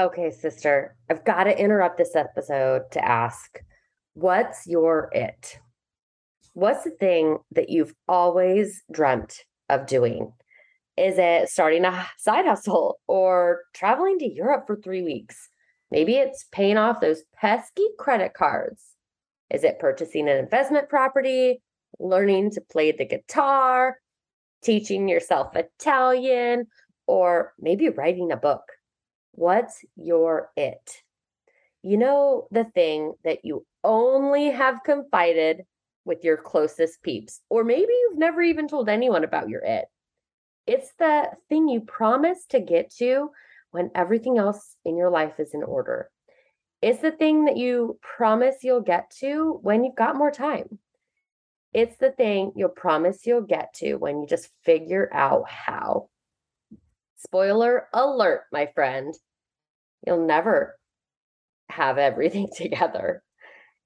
Okay, sister, I've got to interrupt this episode to ask what's your it? What's the thing that you've always dreamt of doing? Is it starting a side hustle or traveling to Europe for three weeks? Maybe it's paying off those pesky credit cards. Is it purchasing an investment property, learning to play the guitar, teaching yourself Italian, or maybe writing a book? What's your it? You know, the thing that you only have confided with your closest peeps, or maybe you've never even told anyone about your it. It's the thing you promise to get to when everything else in your life is in order. It's the thing that you promise you'll get to when you've got more time. It's the thing you'll promise you'll get to when you just figure out how. Spoiler alert, my friend. You'll never have everything together.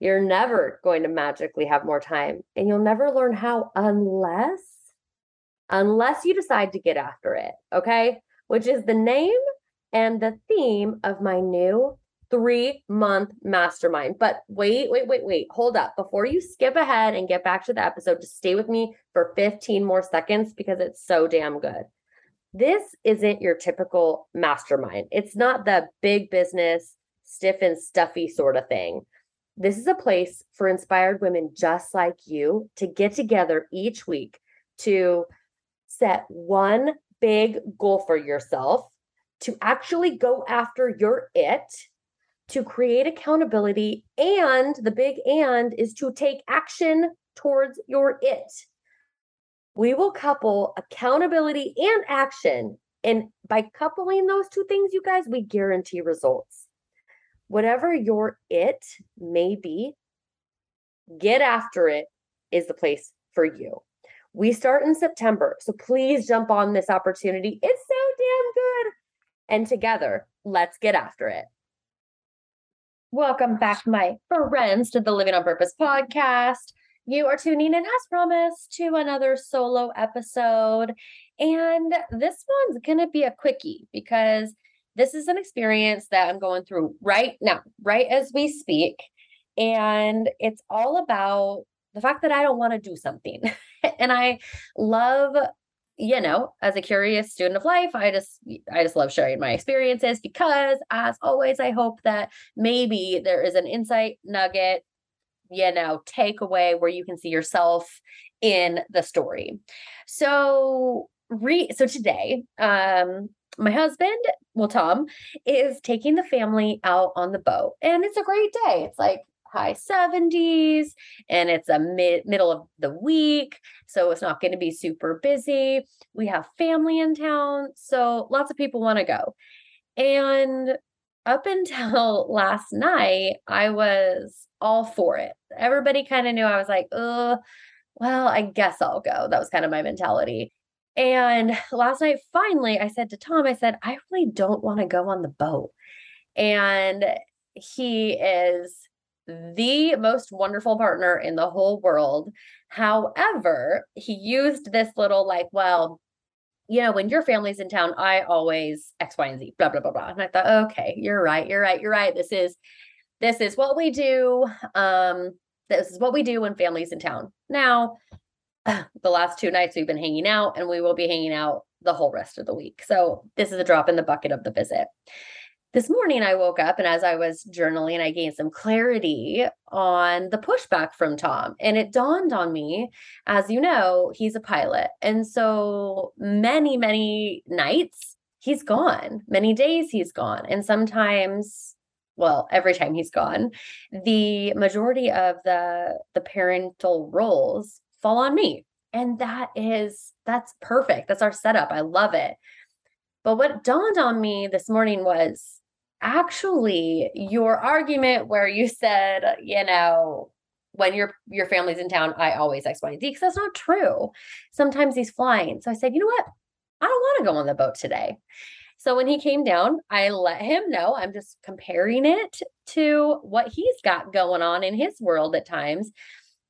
You're never going to magically have more time and you'll never learn how unless unless you decide to get after it, okay? Which is the name and the theme of my new 3-month mastermind. But wait, wait, wait, wait. Hold up. Before you skip ahead and get back to the episode, just stay with me for 15 more seconds because it's so damn good. This isn't your typical mastermind. It's not the big business, stiff and stuffy sort of thing. This is a place for inspired women just like you to get together each week to set one big goal for yourself, to actually go after your it, to create accountability, and the big and is to take action towards your it we will couple accountability and action. And by coupling those two things, you guys, we guarantee results. Whatever your it may be, get after it is the place for you. We start in September. So please jump on this opportunity. It's so damn good. And together, let's get after it. Welcome back, my friends, to the Living on Purpose podcast. You are tuning in, as promised, to another solo episode. And this one's going to be a quickie because this is an experience that I'm going through right now, right as we speak. And it's all about the fact that I don't want to do something. and I love you know as a curious student of life i just i just love sharing my experiences because as always i hope that maybe there is an insight nugget you know, takeaway where you can see yourself in the story. So, re so today, um, my husband, well, Tom, is taking the family out on the boat, and it's a great day. It's like high 70s and it's a mid middle of the week so it's not going to be super busy we have family in town so lots of people want to go and up until last night i was all for it. Everybody kind of knew I was like, oh, well, I guess I'll go. That was kind of my mentality. And last night, finally, I said to Tom, I said, I really don't want to go on the boat. And he is the most wonderful partner in the whole world. However, he used this little like, well, you know, when your family's in town, I always X, Y, and Z, blah, blah, blah, blah. And I thought, okay, you're right, you're right, you're right. This is this is what we do. Um, this is what we do when family's in town. Now, the last two nights we've been hanging out and we will be hanging out the whole rest of the week. So this is a drop in the bucket of the visit. This morning I woke up and as I was journaling, I gained some clarity on the pushback from Tom. And it dawned on me, as you know, he's a pilot. And so many, many nights he's gone, many days he's gone. And sometimes well every time he's gone the majority of the the parental roles fall on me and that is that's perfect that's our setup i love it but what dawned on me this morning was actually your argument where you said you know when your your family's in town i always x y and z because that's not true sometimes he's flying so i said you know what i don't want to go on the boat today so when he came down, I let him know I'm just comparing it to what he's got going on in his world at times,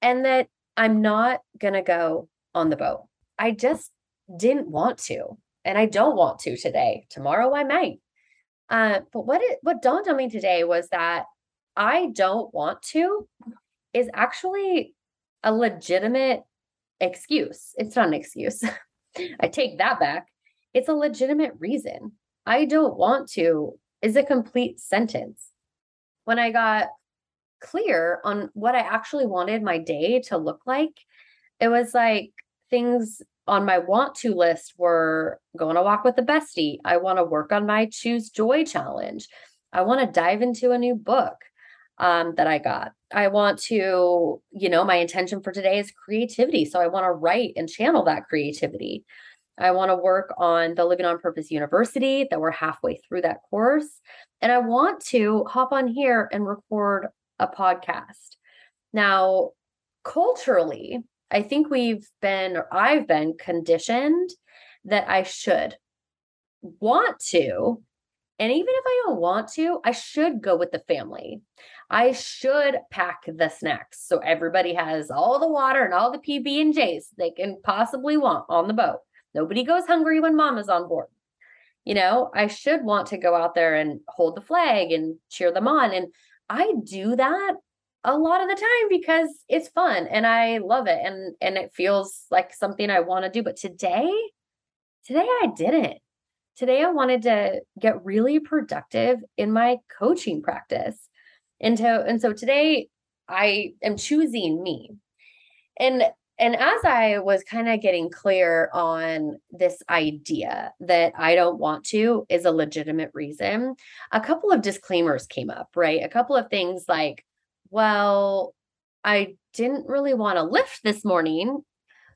and that I'm not going to go on the boat. I just didn't want to, and I don't want to today. Tomorrow I might. Uh, but what it what dawned on me today was that I don't want to is actually a legitimate excuse. It's not an excuse. I take that back. It's a legitimate reason. I don't want to is a complete sentence. When I got clear on what I actually wanted my day to look like, it was like things on my want to list were going to walk with the bestie. I want to work on my choose joy challenge. I want to dive into a new book um, that I got. I want to, you know, my intention for today is creativity. So I want to write and channel that creativity. I want to work on the Living on Purpose University that we're halfway through that course. And I want to hop on here and record a podcast. Now, culturally, I think we've been, or I've been conditioned that I should want to. And even if I don't want to, I should go with the family. I should pack the snacks so everybody has all the water and all the PB and J's they can possibly want on the boat. Nobody goes hungry when mama's on board. You know, I should want to go out there and hold the flag and cheer them on. And I do that a lot of the time because it's fun and I love it and and it feels like something I want to do. But today, today I didn't. Today I wanted to get really productive in my coaching practice. And so and so today I am choosing me. And and as I was kind of getting clear on this idea that I don't want to is a legitimate reason, a couple of disclaimers came up, right? A couple of things like, well, I didn't really want to lift this morning,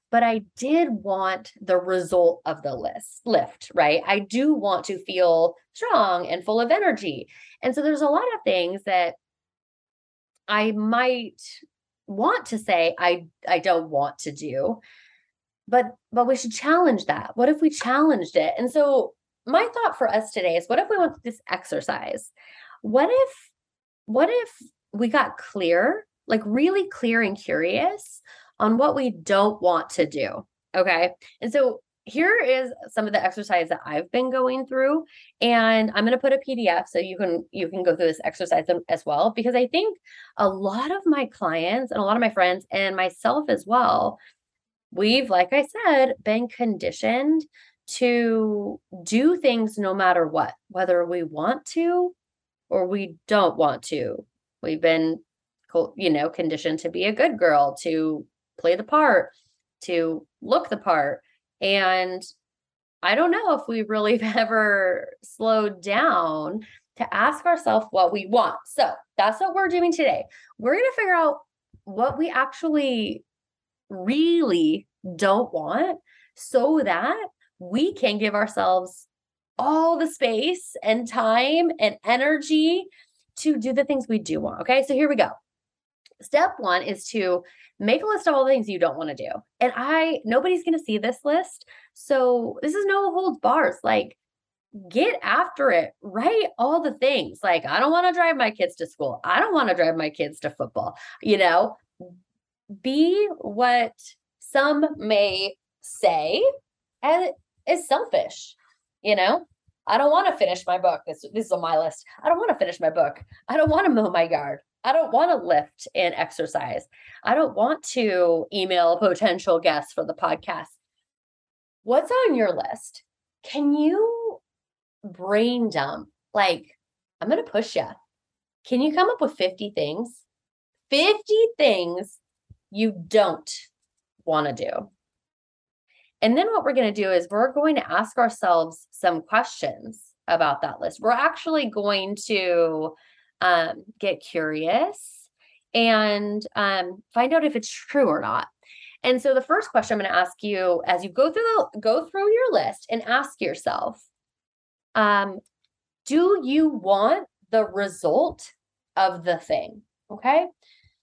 but I did want the result of the list lift, right? I do want to feel strong and full of energy. And so there's a lot of things that I might want to say I I don't want to do. But but we should challenge that. What if we challenged it? And so my thought for us today is what if we went this exercise? What if what if we got clear, like really clear and curious on what we don't want to do? Okay. And so here is some of the exercise that I've been going through and I'm going to put a PDF so you can you can go through this exercise as well because I think a lot of my clients and a lot of my friends and myself as well we've like I said been conditioned to do things no matter what whether we want to or we don't want to we've been you know conditioned to be a good girl to play the part to look the part and I don't know if we really ever slowed down to ask ourselves what we want. So that's what we're doing today. We're going to figure out what we actually really don't want so that we can give ourselves all the space and time and energy to do the things we do want. Okay, so here we go. Step one is to make a list of all the things you don't want to do. And I, nobody's going to see this list. So this is no holds bars. Like, get after it. Write all the things. Like, I don't want to drive my kids to school. I don't want to drive my kids to football. You know, be what some may say is selfish. You know, I don't want to finish my book. This, this is on my list. I don't want to finish my book. I don't want to mow my yard. I don't want to lift and exercise. I don't want to email potential guests for the podcast. What's on your list? can you brain dump? Like, I'm going to push you. Can you come up with 50 things? 50 things you don't want to do. And then what we're going to do is we're going to ask ourselves some questions about that list. We're actually going to um, get curious and um, find out if it's true or not. And so the first question I'm going to ask you as you go through the go through your list and ask yourself, um, do you want the result of the thing? Okay.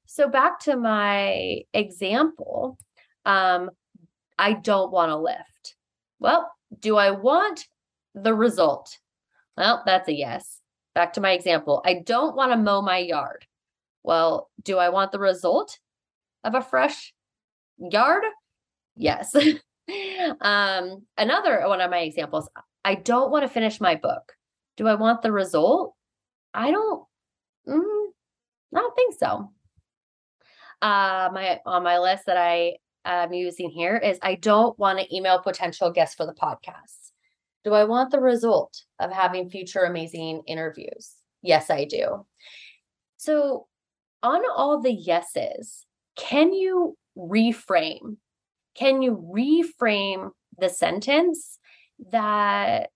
So back to my example, um, I don't want to lift. Well, do I want the result? Well, that's a yes. Back to my example. I don't want to mow my yard. Well, do I want the result of a fresh yard? Yes. um, another one of my examples. I don't want to finish my book. Do I want the result? I don't. Mm, I don't think so. Uh, my on my list that I am using here is I don't want to email potential guests for the podcast. Do I want the result of having future amazing interviews? Yes, I do. So, on all the yeses, can you reframe? Can you reframe the sentence that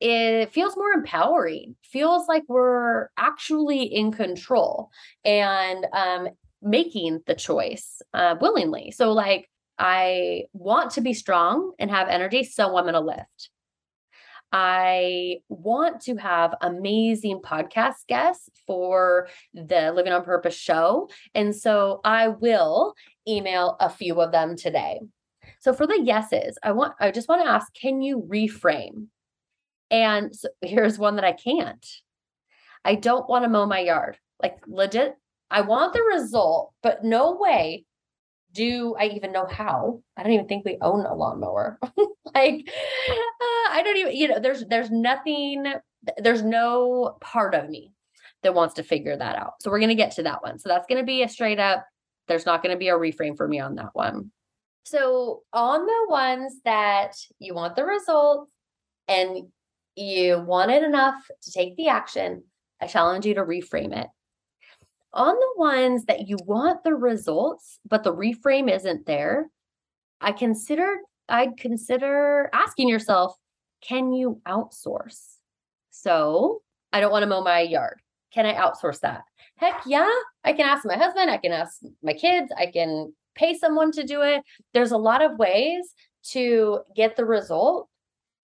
it feels more empowering feels like we're actually in control and um, making the choice uh, willingly so like i want to be strong and have energy so i'm going to lift I want to have amazing podcast guests for the Living on Purpose show. And so I will email a few of them today. So for the yeses, I want I just want to ask, can you reframe? And so here's one that I can't. I don't want to mow my yard. Like legit, I want the result, but no way do I even know how. I don't even think we own a lawnmower. like uh, I don't even, you know, there's there's nothing, there's no part of me that wants to figure that out. So we're gonna get to that one. So that's gonna be a straight up, there's not gonna be a reframe for me on that one. So on the ones that you want the results and you want it enough to take the action, I challenge you to reframe it. On the ones that you want the results, but the reframe isn't there, I consider I'd consider asking yourself, can you outsource? So I don't want to mow my yard. Can I outsource that? Heck yeah, I can ask my husband, I can ask my kids, I can pay someone to do it. There's a lot of ways to get the result,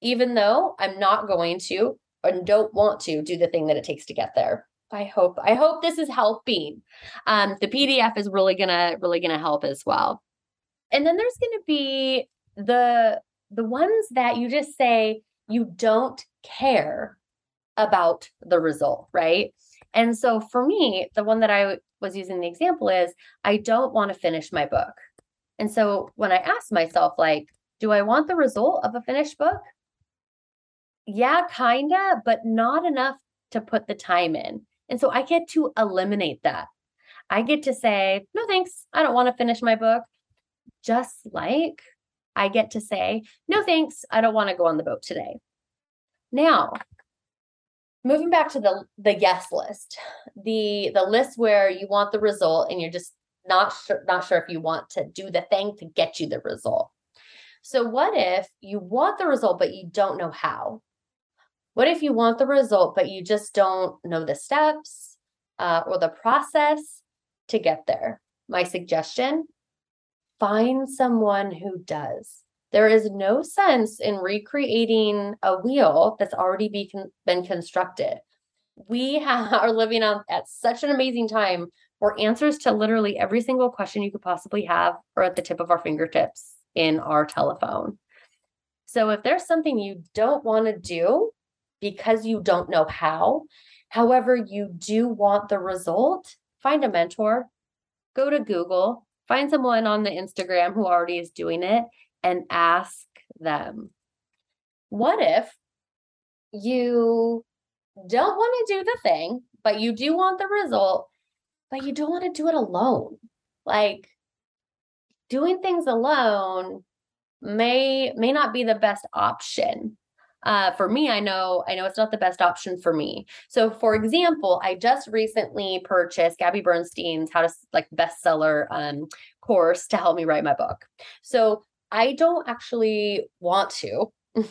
even though I'm not going to and don't want to do the thing that it takes to get there. I hope I hope this is helping. Um, the PDF is really gonna really gonna help as well. And then there's gonna be the the ones that you just say you don't care about the result, right? And so for me, the one that I was using the example is I don't want to finish my book. And so when I ask myself, like, do I want the result of a finished book? Yeah, kinda, but not enough to put the time in. And so I get to eliminate that. I get to say, no, thanks. I don't want to finish my book. Just like I get to say, no, thanks. I don't want to go on the boat today. Now, moving back to the the yes list the the list where you want the result and you're just not sure not sure if you want to do the thing to get you the result so what if you want the result but you don't know how what if you want the result but you just don't know the steps uh, or the process to get there my suggestion find someone who does there is no sense in recreating a wheel that's already be con- been constructed. We are living on at such an amazing time where answers to literally every single question you could possibly have are at the tip of our fingertips in our telephone. So if there's something you don't want to do because you don't know how, however, you do want the result, find a mentor, go to Google, find someone on the Instagram who already is doing it and ask them. What if you don't want to do the thing, but you do want the result, but you don't want to do it alone? Like doing things alone may may not be the best option uh, for me, I know I know it's not the best option for me. So, for example, I just recently purchased Gabby Bernstein's How to like bestseller um, course to help me write my book. So, I don't actually want to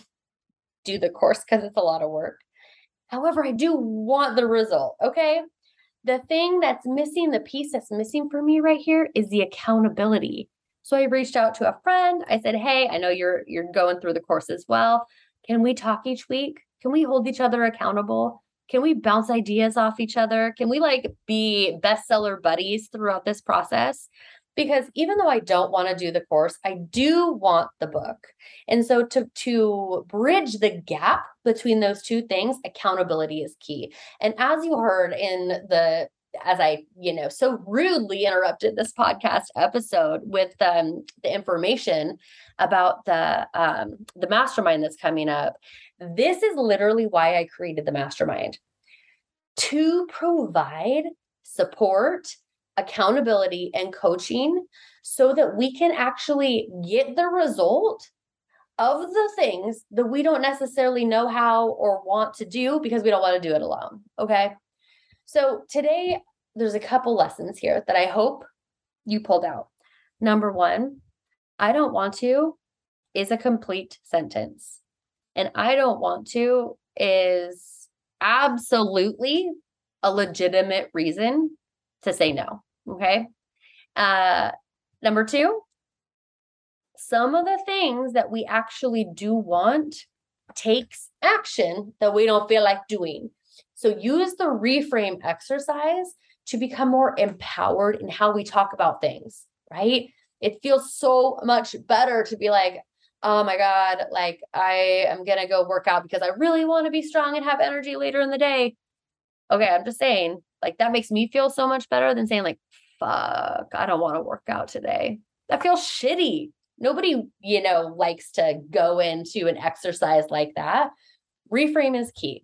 do the course because it's a lot of work. However, I do want the result. Okay. The thing that's missing, the piece that's missing for me right here is the accountability. So I reached out to a friend. I said, "Hey, I know you're you're going through the course as well. Can we talk each week? Can we hold each other accountable? Can we bounce ideas off each other? Can we like be bestseller buddies throughout this process?" Because even though I don't want to do the course, I do want the book. And so to to bridge the gap between those two things, accountability is key. And as you heard in the as I, you know, so rudely interrupted this podcast episode with um, the information about the um, the mastermind that's coming up. This is literally why I created the mastermind to provide support, accountability, and coaching so that we can actually get the result of the things that we don't necessarily know how or want to do because we don't want to do it alone. Okay. So today, there's a couple lessons here that I hope you pulled out. Number one, I don't want to is a complete sentence. And I don't want to is absolutely a legitimate reason to say no. Okay. Uh, number two, some of the things that we actually do want takes action that we don't feel like doing. So use the reframe exercise to become more empowered in how we talk about things, right? It feels so much better to be like, oh my God, like I am going to go work out because I really want to be strong and have energy later in the day. Okay, I'm just saying, like that makes me feel so much better than saying, like, fuck, I don't want to work out today. That feels shitty. Nobody, you know, likes to go into an exercise like that. Reframe is key.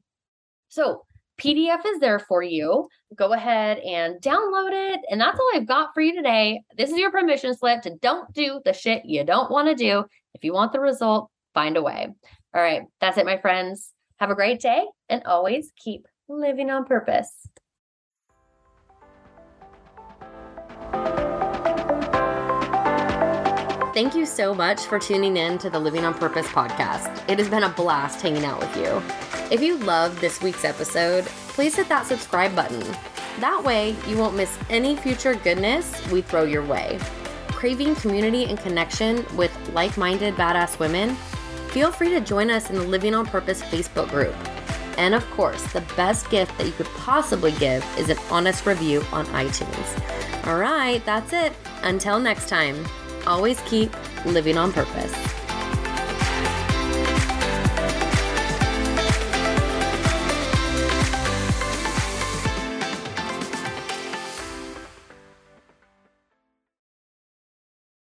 So, PDF is there for you. Go ahead and download it. And that's all I've got for you today. This is your permission slip to don't do the shit you don't want to do. If you want the result, find a way. All right. That's it, my friends. Have a great day and always keep living on purpose. Thank you so much for tuning in to the Living on Purpose podcast. It has been a blast hanging out with you. If you loved this week's episode, please hit that subscribe button. That way, you won't miss any future goodness we throw your way. Craving community and connection with like minded badass women? Feel free to join us in the Living on Purpose Facebook group. And of course, the best gift that you could possibly give is an honest review on iTunes. All right, that's it. Until next time, always keep living on purpose.